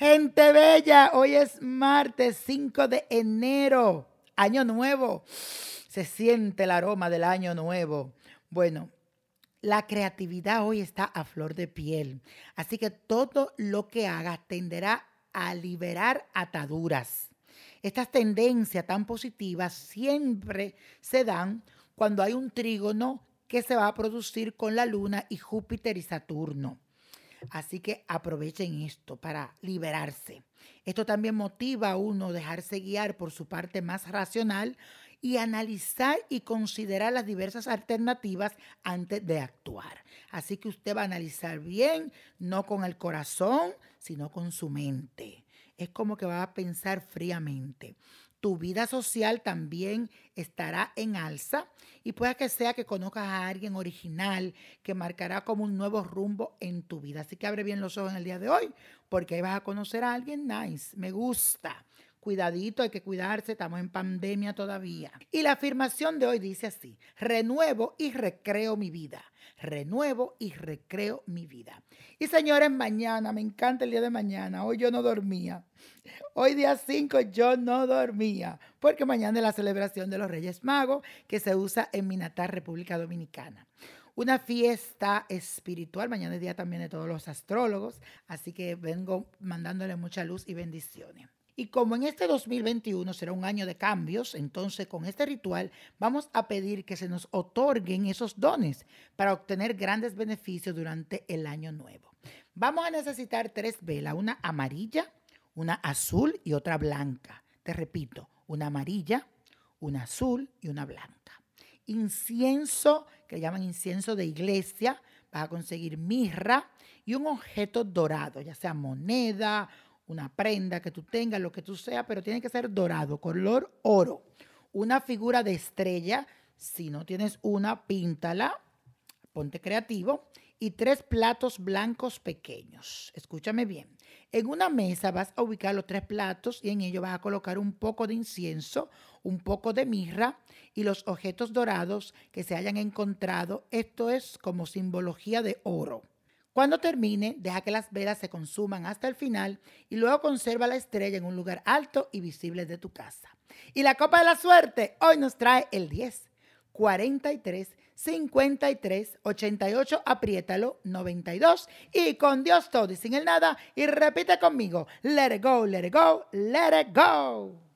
Gente bella, hoy es martes 5 de enero, año nuevo. Se siente el aroma del año nuevo. Bueno, la creatividad hoy está a flor de piel, así que todo lo que hagas tenderá a liberar ataduras. Estas tendencias tan positivas siempre se dan cuando hay un trígono que se va a producir con la luna y Júpiter y Saturno. Así que aprovechen esto para liberarse. Esto también motiva a uno dejarse guiar por su parte más racional y analizar y considerar las diversas alternativas antes de actuar. Así que usted va a analizar bien, no con el corazón, sino con su mente. Es como que va a pensar fríamente tu vida social también estará en alza y puede que sea que conozcas a alguien original que marcará como un nuevo rumbo en tu vida. Así que abre bien los ojos en el día de hoy porque ahí vas a conocer a alguien nice. Me gusta. Cuidadito, hay que cuidarse, estamos en pandemia todavía. Y la afirmación de hoy dice así, renuevo y recreo mi vida, renuevo y recreo mi vida. Y señores, mañana, me encanta el día de mañana, hoy yo no dormía. Hoy día 5 yo no dormía, porque mañana es la celebración de los Reyes Magos que se usa en Minatar, República Dominicana una fiesta espiritual. Mañana es día también de todos los astrólogos, así que vengo mandándole mucha luz y bendiciones. Y como en este 2021 será un año de cambios, entonces con este ritual vamos a pedir que se nos otorguen esos dones para obtener grandes beneficios durante el año nuevo. Vamos a necesitar tres velas, una amarilla, una azul y otra blanca. Te repito, una amarilla, una azul y una blanca. Incienso, que llaman incienso de iglesia, vas a conseguir mirra y un objeto dorado, ya sea moneda, una prenda que tú tengas, lo que tú sea, pero tiene que ser dorado, color oro. Una figura de estrella, si no tienes una, píntala, ponte creativo. Y tres platos blancos pequeños. Escúchame bien. En una mesa vas a ubicar los tres platos y en ellos vas a colocar un poco de incienso, un poco de mirra y los objetos dorados que se hayan encontrado. Esto es como simbología de oro. Cuando termine, deja que las velas se consuman hasta el final y luego conserva la estrella en un lugar alto y visible de tu casa. Y la copa de la suerte hoy nos trae el 10, 43, 53, 88, apriétalo, 92 y con Dios todo y sin el nada y repite conmigo, let it go, let it go, let it go.